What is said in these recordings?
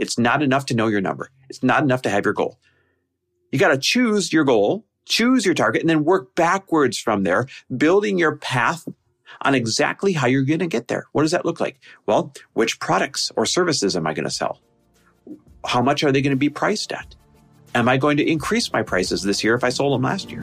It's not enough to know your number. It's not enough to have your goal. You got to choose your goal, choose your target, and then work backwards from there, building your path on exactly how you're going to get there. What does that look like? Well, which products or services am I going to sell? How much are they going to be priced at? Am I going to increase my prices this year if I sold them last year?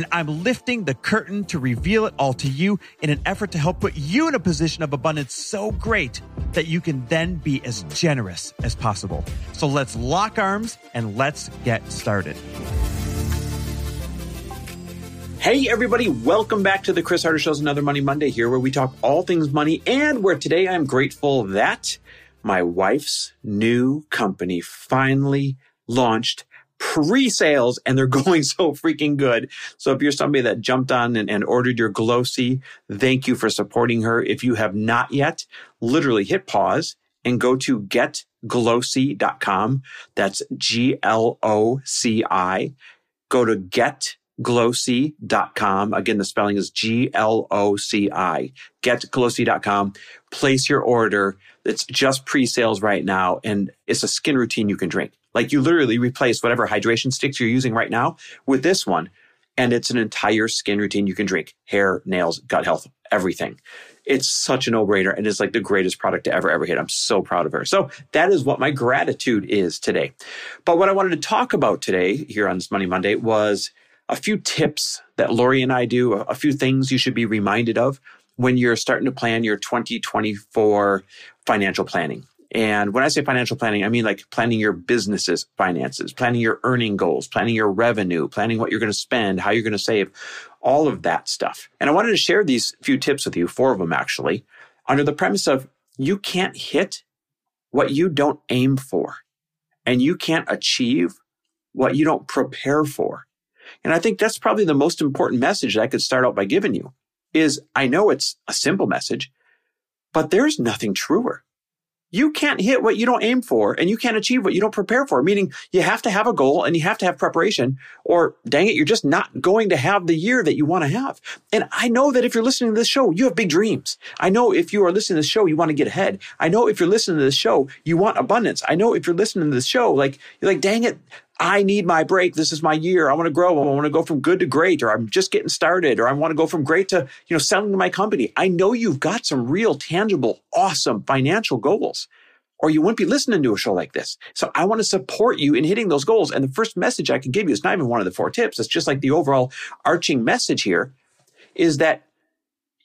I'm lifting the curtain to reveal it all to you in an effort to help put you in a position of abundance so great that you can then be as generous as possible. So let's lock arms and let's get started. Hey, everybody, welcome back to the Chris Harder Show's Another Money Monday here, where we talk all things money and where today I'm grateful that my wife's new company finally launched pre-sales and they're going so freaking good. So if you're somebody that jumped on and, and, ordered your Gloci, thank you for supporting her. If you have not yet, literally hit pause and go to getgloci.com. That's G-L-O-C-I. Go to getgloci.com. Again, the spelling is G-L-O-C-I. Getgloci.com. Place your order. It's just pre-sales right now and it's a skin routine you can drink. Like you literally replace whatever hydration sticks you're using right now with this one. And it's an entire skin routine you can drink hair, nails, gut health, everything. It's such a no brainer and it's like the greatest product to ever, ever hit. I'm so proud of her. So that is what my gratitude is today. But what I wanted to talk about today here on this Money Monday was a few tips that Lori and I do, a few things you should be reminded of when you're starting to plan your 2024 financial planning. And when I say financial planning, I mean like planning your business's finances, planning your earning goals, planning your revenue, planning what you're going to spend, how you're going to save, all of that stuff. And I wanted to share these few tips with you, four of them actually, under the premise of you can't hit what you don't aim for and you can't achieve what you don't prepare for. And I think that's probably the most important message that I could start out by giving you is I know it's a simple message, but there's nothing truer you can't hit what you don't aim for and you can't achieve what you don't prepare for. Meaning you have to have a goal and you have to have preparation or dang it, you're just not going to have the year that you want to have. And I know that if you're listening to this show, you have big dreams. I know if you are listening to this show, you want to get ahead. I know if you're listening to this show, you want abundance. I know if you're listening to this show, like, you're like, dang it, I need my break. This is my year. I want to grow. I want to go from good to great, or I'm just getting started, or I want to go from great to, you know, selling to my company. I know you've got some real tangible, awesome financial goals, or you wouldn't be listening to a show like this. So I want to support you in hitting those goals. And the first message I can give you is not even one of the four tips. It's just like the overall arching message here is that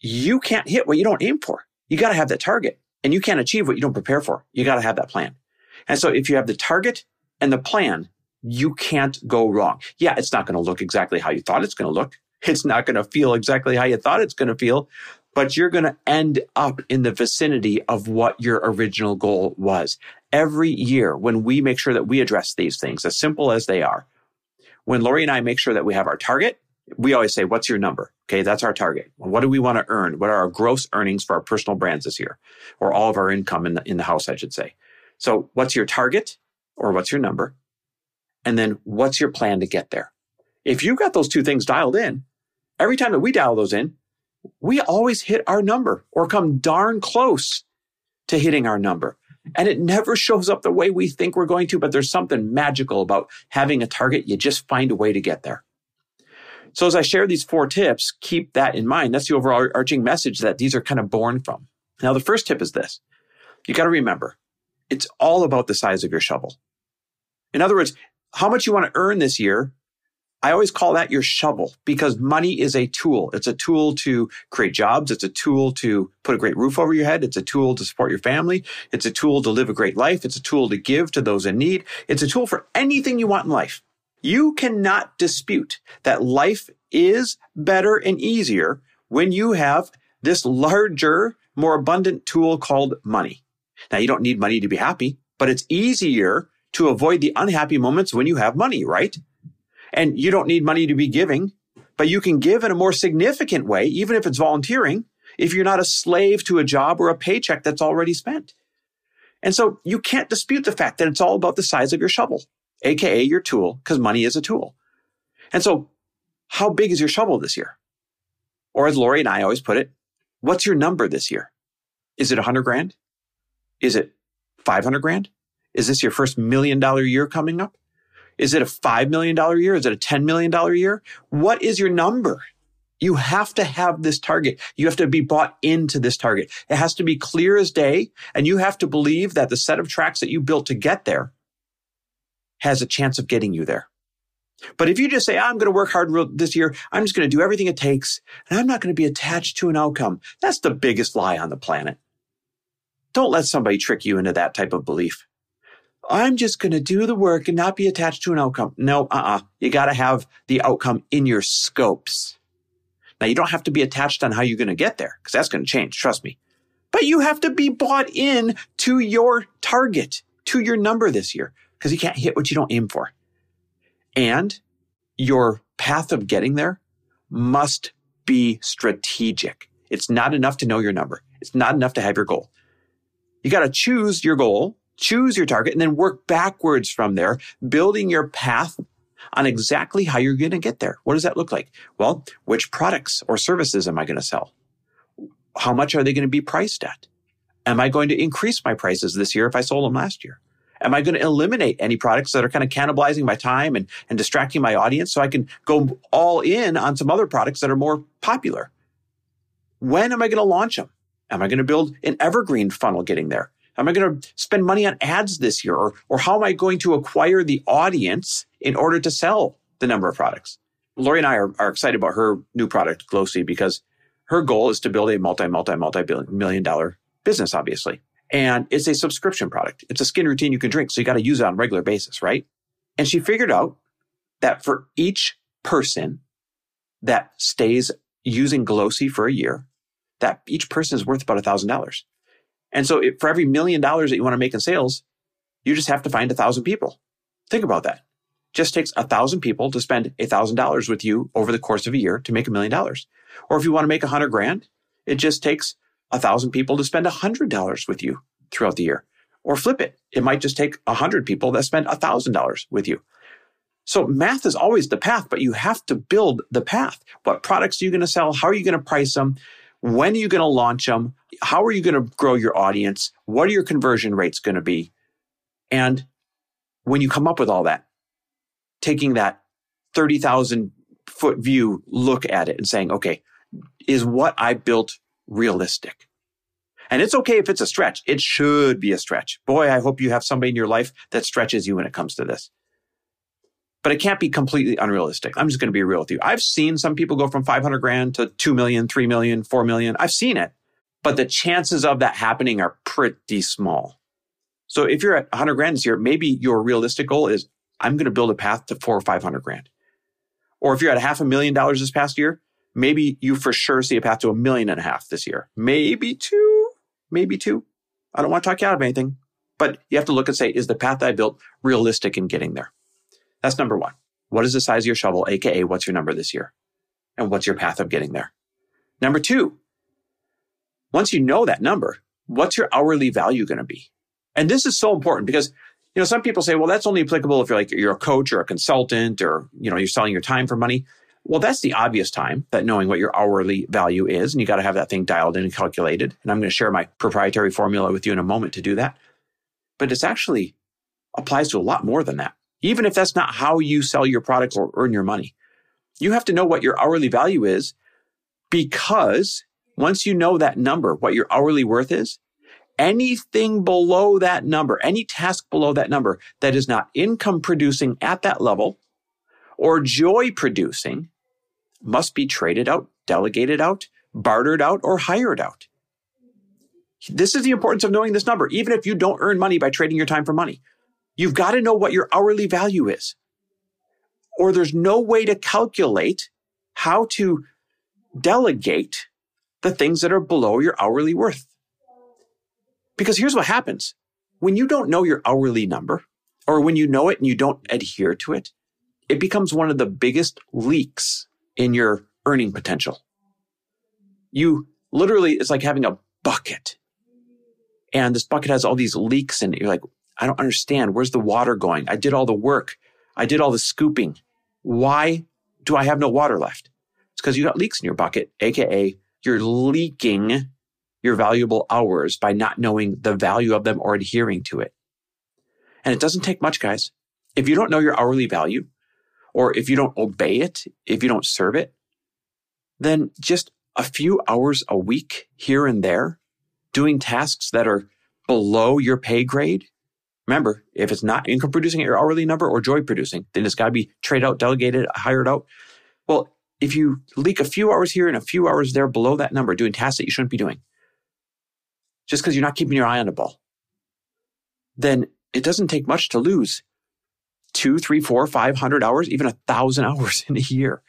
you can't hit what you don't aim for. You got to have that target and you can't achieve what you don't prepare for. You got to have that plan. And so if you have the target and the plan, you can't go wrong. Yeah, it's not going to look exactly how you thought it's going to look. It's not going to feel exactly how you thought it's going to feel, but you're going to end up in the vicinity of what your original goal was. Every year, when we make sure that we address these things, as simple as they are, when Lori and I make sure that we have our target, we always say, what's your number? Okay, that's our target. What do we want to earn? What are our gross earnings for our personal brands this year? Or all of our income in the, in the house, I should say. So what's your target or what's your number? And then what's your plan to get there? If you've got those two things dialed in, every time that we dial those in, we always hit our number or come darn close to hitting our number. And it never shows up the way we think we're going to, but there's something magical about having a target. You just find a way to get there. So as I share these four tips, keep that in mind. That's the overarching message that these are kind of born from. Now, the first tip is this. You got to remember, it's all about the size of your shovel. In other words, how much you want to earn this year, I always call that your shovel because money is a tool. It's a tool to create jobs. It's a tool to put a great roof over your head. It's a tool to support your family. It's a tool to live a great life. It's a tool to give to those in need. It's a tool for anything you want in life. You cannot dispute that life is better and easier when you have this larger more abundant tool called money. Now, you don't need money to be happy, but it's easier to avoid the unhappy moments when you have money, right? And you don't need money to be giving, but you can give in a more significant way, even if it's volunteering, if you're not a slave to a job or a paycheck that's already spent. And so you can't dispute the fact that it's all about the size of your shovel, AKA your tool, because money is a tool. And so how big is your shovel this year? Or as Lori and I always put it, what's your number this year? Is it 100 grand? Is it 500 grand? Is this your first million dollar year coming up? Is it a $5 million year? Is it a $10 million year? What is your number? You have to have this target. You have to be bought into this target. It has to be clear as day. And you have to believe that the set of tracks that you built to get there has a chance of getting you there. But if you just say, ah, I'm going to work hard this year, I'm just going to do everything it takes, and I'm not going to be attached to an outcome, that's the biggest lie on the planet. Don't let somebody trick you into that type of belief. I'm just going to do the work and not be attached to an outcome. No, uh-uh. You got to have the outcome in your scopes. Now you don't have to be attached on how you're going to get there because that's going to change. Trust me. But you have to be bought in to your target, to your number this year because you can't hit what you don't aim for. And your path of getting there must be strategic. It's not enough to know your number. It's not enough to have your goal. You got to choose your goal, choose your target, and then work backwards from there, building your path on exactly how you're going to get there. What does that look like? Well, which products or services am I going to sell? How much are they going to be priced at? Am I going to increase my prices this year if I sold them last year? Am I going to eliminate any products that are kind of cannibalizing my time and, and distracting my audience so I can go all in on some other products that are more popular? When am I going to launch them? Am I going to build an evergreen funnel getting there? Am I going to spend money on ads this year? Or, or how am I going to acquire the audience in order to sell the number of products? Lori and I are, are excited about her new product, Gloci, because her goal is to build a multi, multi, multi million dollar business, obviously. And it's a subscription product. It's a skin routine you can drink. So you got to use it on a regular basis, right? And she figured out that for each person that stays using Gloci for a year, that each person is worth about a thousand dollars. And so for every million dollars that you want to make in sales, you just have to find a thousand people. Think about that. Just takes a thousand people to spend a thousand dollars with you over the course of a year to make a million dollars. Or if you want to make a hundred grand, it just takes a thousand people to spend a hundred dollars with you throughout the year. Or flip it. It might just take a hundred people that spend a thousand dollars with you. So math is always the path, but you have to build the path. What products are you going to sell? How are you going to price them? When are you going to launch them? How are you going to grow your audience? What are your conversion rates going to be? And when you come up with all that, taking that 30,000 foot view look at it and saying, okay, is what I built realistic? And it's okay if it's a stretch. It should be a stretch. Boy, I hope you have somebody in your life that stretches you when it comes to this but it can't be completely unrealistic. I'm just going to be real with you. I've seen some people go from 500 grand to 2 million, 3 million, 4 million. I've seen it, but the chances of that happening are pretty small. So if you're at 100 grand this year, maybe your realistic goal is I'm going to build a path to four or 500 grand. Or if you're at half a million dollars this past year, maybe you for sure see a path to a million and a half this year. Maybe two, maybe two. I don't want to talk you out of anything, but you have to look and say, is the path I built realistic in getting there? That's number one. What is the size of your shovel? AKA, what's your number this year? And what's your path of getting there? Number two, once you know that number, what's your hourly value going to be? And this is so important because, you know, some people say, well, that's only applicable if you're like, you're a coach or a consultant or, you know, you're selling your time for money. Well, that's the obvious time that knowing what your hourly value is. And you got to have that thing dialed in and calculated. And I'm going to share my proprietary formula with you in a moment to do that. But it's actually applies to a lot more than that even if that's not how you sell your products or earn your money. You have to know what your hourly value is because once you know that number, what your hourly worth is, anything below that number, any task below that number that is not income producing at that level or joy producing must be traded out, delegated out, bartered out, or hired out. This is the importance of knowing this number, even if you don't earn money by trading your time for money. You've got to know what your hourly value is. Or there's no way to calculate how to delegate the things that are below your hourly worth. Because here's what happens. When you don't know your hourly number, or when you know it and you don't adhere to it, it becomes one of the biggest leaks in your earning potential. You literally, it's like having a bucket and this bucket has all these leaks in it. You're like, I don't understand. Where's the water going? I did all the work. I did all the scooping. Why do I have no water left? It's because you got leaks in your bucket, AKA you're leaking your valuable hours by not knowing the value of them or adhering to it. And it doesn't take much, guys. If you don't know your hourly value, or if you don't obey it, if you don't serve it, then just a few hours a week here and there doing tasks that are below your pay grade. Remember, if it's not income producing at your hourly number or joy producing, then it's got to be trade out, delegated, hired out. Well, if you leak a few hours here and a few hours there below that number doing tasks that you shouldn't be doing, just because you're not keeping your eye on the ball, then it doesn't take much to lose two, three, four, five hundred hours, even a thousand hours in a year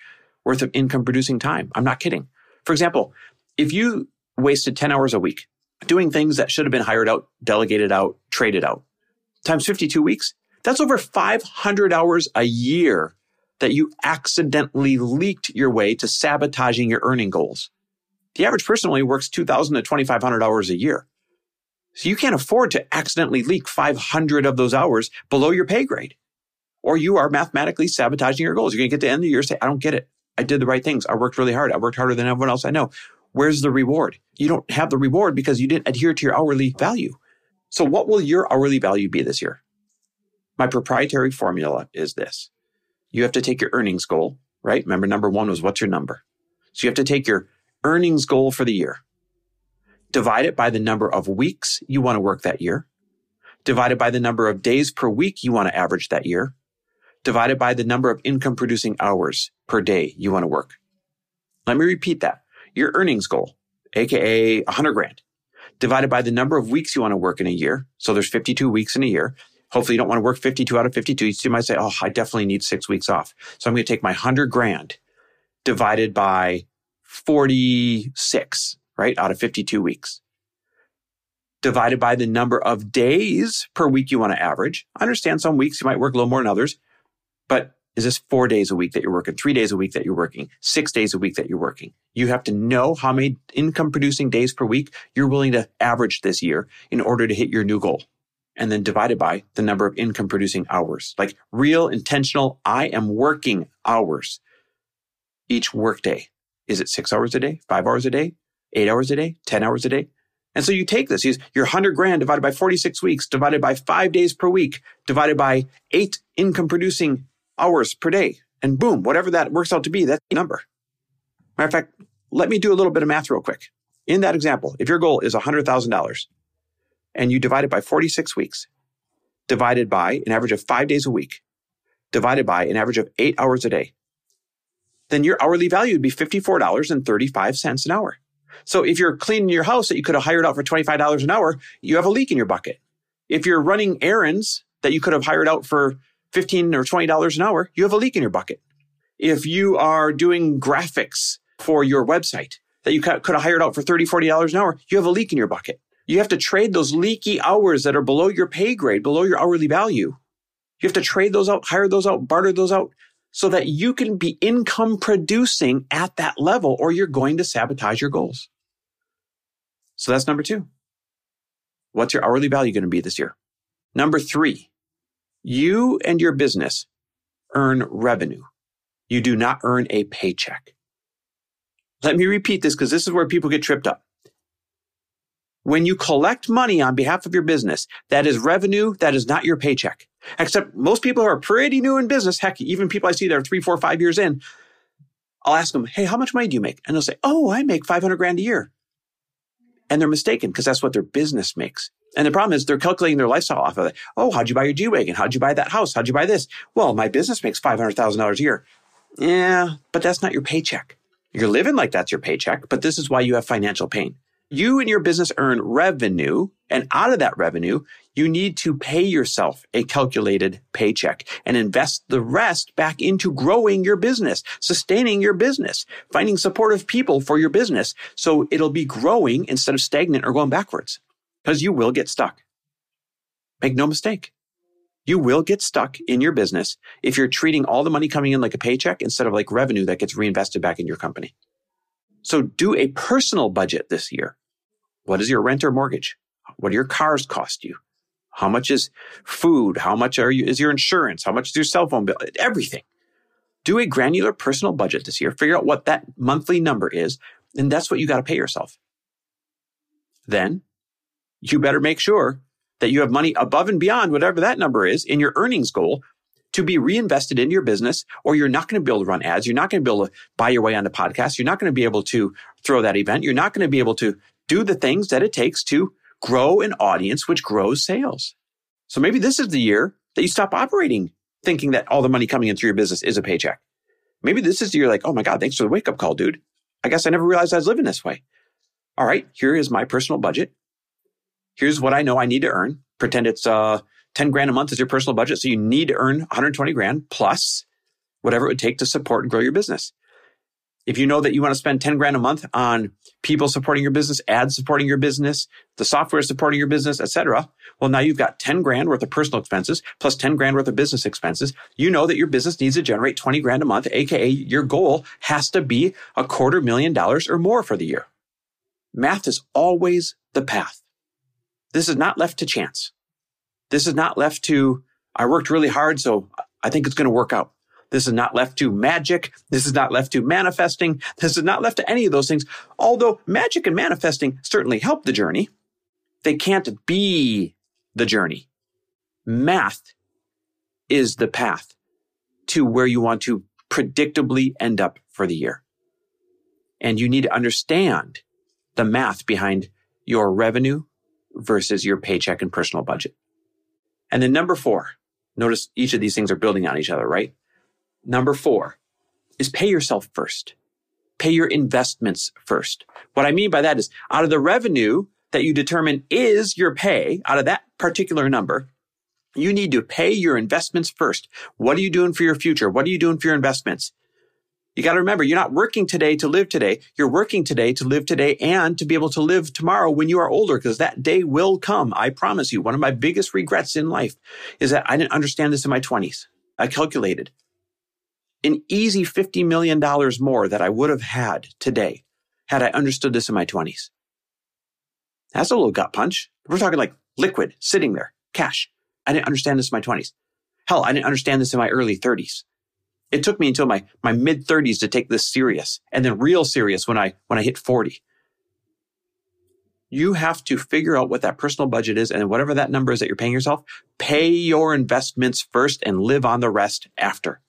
worth of income producing time. I'm not kidding. For example, if you wasted 10 hours a week doing things that should have been hired out, delegated out, traded out, times 52 weeks, that's over 500 hours a year that you accidentally leaked your way to sabotaging your earning goals. The average person only works 2,000 to 2,500 hours a year. So you can't afford to accidentally leak 500 of those hours below your pay grade. Or you are mathematically sabotaging your goals. You're going to get to the end of the year and say, I don't get it. I did the right things. I worked really hard. I worked harder than everyone else I know. Where's the reward? You don't have the reward because you didn't adhere to your hourly value. So what will your hourly value be this year? My proprietary formula is this. You have to take your earnings goal, right? Remember, number one was what's your number? So you have to take your earnings goal for the year, divide it by the number of weeks you want to work that year, divided by the number of days per week you want to average that year, divided by the number of income producing hours per day you want to work. Let me repeat that. Your earnings goal, aka 100 grand, divided by the number of weeks you want to work in a year. So there's 52 weeks in a year. Hopefully you don't want to work 52 out of 52. You might say, oh, I definitely need six weeks off. So I'm going to take my 100 grand divided by 46, right? Out of 52 weeks. Divided by the number of days per week you want to average. I understand some weeks you might work a little more than others, but is this four days a week that you're working, three days a week that you're working, six days a week that you're working? You have to know how many income producing days per week you're willing to average this year in order to hit your new goal. And then divided by the number of income producing hours, like real intentional, I am working hours each workday. Is it six hours a day, five hours a day, eight hours a day, 10 hours a day? And so you take this, your 100 grand divided by 46 weeks, divided by five days per week, divided by eight income producing hours per day. And boom, whatever that works out to be, that's the number. Matter of fact, let me do a little bit of math real quick. In that example, if your goal is $100,000 and you divide it by 46 weeks, divided by an average of five days a week, divided by an average of eight hours a day, then your hourly value would be $54.35 an hour. So if you're cleaning your house that you could have hired out for $25 an hour, you have a leak in your bucket. If you're running errands that you could have hired out for 15 or $20 an hour, you have a leak in your bucket. If you are doing graphics for your website that you could have hired out for $30, $40 an hour, you have a leak in your bucket. You have to trade those leaky hours that are below your pay grade, below your hourly value. You have to trade those out, hire those out, barter those out so that you can be income producing at that level or you're going to sabotage your goals. So that's number two. What's your hourly value going to be this year? Number three, you and your business earn revenue. You do not earn a paycheck. Let me repeat this because this is where people get tripped up. When you collect money on behalf of your business, that is revenue, that is not your paycheck. Except most people who are pretty new in business, heck, even people I see that are three, four, five years in, I'll ask them, Hey, how much money do you make? And they'll say, Oh, I make 500 grand a year. And they're mistaken because that's what their business makes. And the problem is they're calculating their lifestyle off of it. Oh, how'd you buy your G Wagon? How'd you buy that house? How'd you buy this? Well, my business makes $500,000 a year. Yeah, but that's not your paycheck. You're living like that's your paycheck, but this is why you have financial pain. You and your business earn revenue, And out of that revenue, you need to pay yourself a calculated paycheck and invest the rest back into growing your business, sustaining your business, finding supportive people for your business. So it'll be growing instead of stagnant or going backwards because you will get stuck. Make no mistake. You will get stuck in your business if you're treating all the money coming in like a paycheck instead of like revenue that gets reinvested back in your company. So do a personal budget this year. What is your rent or mortgage? What do your cars cost you? How much is food? How much are you, is your insurance? How much is your cell phone bill? Everything. Do a granular personal budget this year. Figure out what that monthly number is. And that's what you got to pay yourself. Then you better make sure that you have money above and beyond whatever that number is in your earnings goal to be reinvested into your business, or you're not going to be able to run ads. You're not going to be able to buy your way onto podcasts. You're not going to be able to throw that event. You're not going to be able to do the things that it takes to grow an audience, which grows sales. So maybe this is the year that you stop operating thinking that all the money coming in through your business is a paycheck. Maybe this is the year like, oh my God, thanks for the wake up call, dude. I guess I never realized I was living this way. All right, here is my personal budget. Here's what I know I need to earn. Pretend it's uh, 10 grand a month is your personal budget. So you need to earn 120 grand plus whatever it would take to support and grow your business. If you know that you want to spend 10 grand a month on people supporting your business, ads supporting your business, the software supporting your business, etc. Well, now you've got 10 grand worth of personal expenses plus 10 grand worth of business expenses. You know that your business needs to generate 20 grand a month, aka your goal has to be a quarter million dollars or more for the year. Math is always the path. This is not left to chance. This is not left to, I worked really hard, so I think it's going to work out. This is not left to magic. This is not left to manifesting. This is not left to any of those things. Although magic and manifesting certainly help the journey, they can't be the journey. Math is the path to where you want to predictably end up for the year. And you need to understand the math behind your revenue versus your paycheck and personal budget. And then number four, notice each of these things are building on each other, right? Number four is pay yourself first. Pay your investments first. What I mean by that is out of the revenue that you determine is your pay, out of that particular number, you need to pay your investments first. What are you doing for your future? What are you doing for your investments? You got to remember, you're not working today to live today. You're working today to live today and to be able to live tomorrow when you are older, because that day will come. I promise you. One of my biggest regrets in life is that I didn't understand this in my 20s. I calculated an easy $50 million more that I would have had today had I understood this in my 20s. That's a little gut punch. We're talking like liquid sitting there, cash. I didn't understand this in my 20s. Hell, I didn't understand this in my early 30s. It took me until my, my mid 30s to take this serious and then real serious when I, when I hit 40. You have to figure out what that personal budget is and whatever that number is that you're paying yourself, pay your investments first and live on the rest after.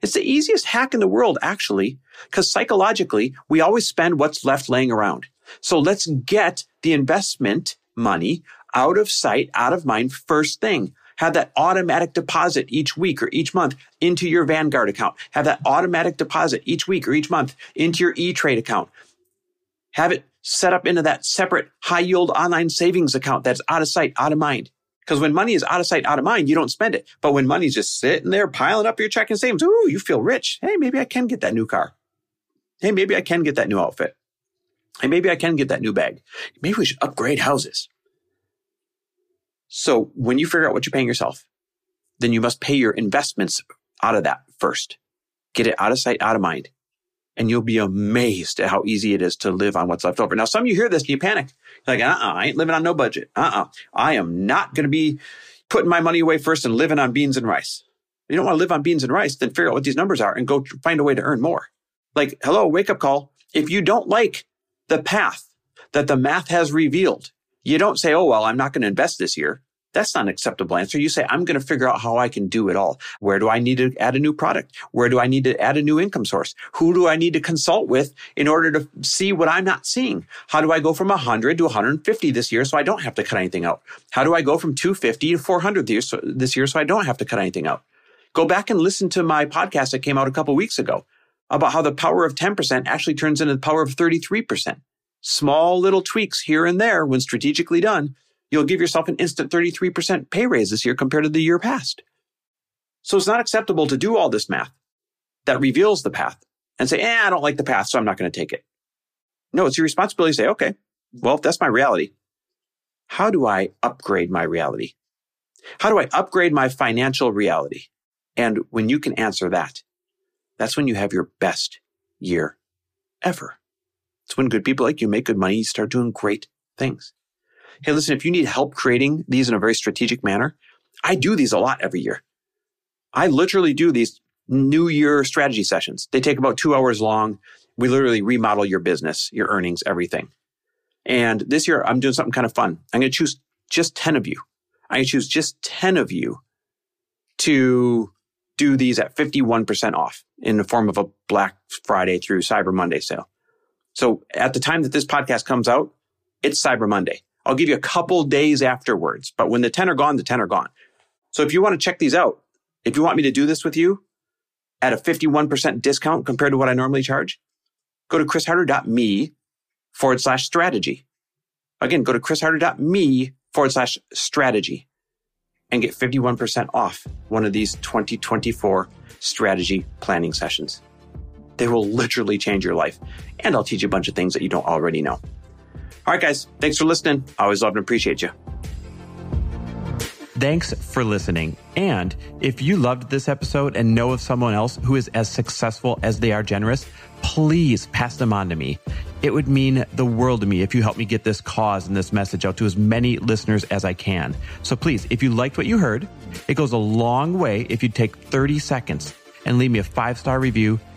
It's the easiest hack in the world, actually, because psychologically, we always spend what's left laying around. So let's get the investment money out of sight, out of mind first thing. Have that automatic deposit each week or each month into your Vanguard account. Have that automatic deposit each week or each month into your E-Trade account. Have it set up into that separate high yield online savings account that's out of sight, out of mind. Because when money is out of sight, out of mind, you don't spend it. But when money's just sitting there piling up your checking savings, ooh, you feel rich. Hey, maybe I can get that new car. Hey, maybe I can get that new outfit. Hey, maybe I can get that new bag. Maybe we should upgrade houses. So when you figure out what you're paying yourself, then you must pay your investments out of that first. Get it out of sight, out of mind and you'll be amazed at how easy it is to live on what's left over. Now, some of you hear this and you panic. You're like, uh-uh, I ain't living on no budget. Uh-uh. I am not going to be putting my money away first and living on beans and rice. If you don't want to live on beans and rice, then figure out what these numbers are and go find a way to earn more. Like, hello, wake up call. If you don't like the path that the math has revealed, you don't say, oh, well, I'm not going to invest this year. That's not an acceptable answer. You say, I'm going to figure out how I can do it all. Where do I need to add a new product? Where do I need to add a new income source? Who do I need to consult with in order to see what I'm not seeing? How do I go from 100 to 150 this year so I don't have to cut anything out? How do I go from 250 to 400 this year so I don't have to cut anything out? Go back and listen to my podcast that came out a couple weeks ago about how the power of 10% actually turns into the power of 33%. Small little tweaks here and there when strategically done You'll give yourself an instant 33% pay raise this year compared to the year past. So it's not acceptable to do all this math that reveals the path and say, eh, I don't like the path, so I'm not going to take it. No, it's your responsibility to say, okay, well, if that's my reality, how do I upgrade my reality? How do I upgrade my financial reality? And when you can answer that, that's when you have your best year ever. It's when good people like you make good money, you start doing great things. Hey, listen, if you need help creating these in a very strategic manner, I do these a lot every year. I literally do these new year strategy sessions. They take about two hours long. We literally remodel your business, your earnings, everything. And this year I'm doing something kind of fun. I'm going to choose just 10 of you. I'm going to choose just 10 of you to do these at 51% off in the form of a Black Friday through Cyber Monday sale. So at the time that this podcast comes out, it's Cyber Monday. I'll give you a couple days afterwards, but when the 10 are gone, the 10 are gone. So if you want to check these out, if you want me to do this with you at a 51% discount compared to what I normally charge, go to chrisharder.me forward slash strategy. Again, go to chrisharder.me forward slash strategy and get 51% off one of these 2024 strategy planning sessions. They will literally change your life. And I'll teach you a bunch of things that you don't already know. All right, guys, thanks for listening. I always love and appreciate you. Thanks for listening. And if you loved this episode and know of someone else who is as successful as they are generous, please pass them on to me. It would mean the world to me if you help me get this cause and this message out to as many listeners as I can. So please, if you liked what you heard, it goes a long way if you take 30 seconds and leave me a five star review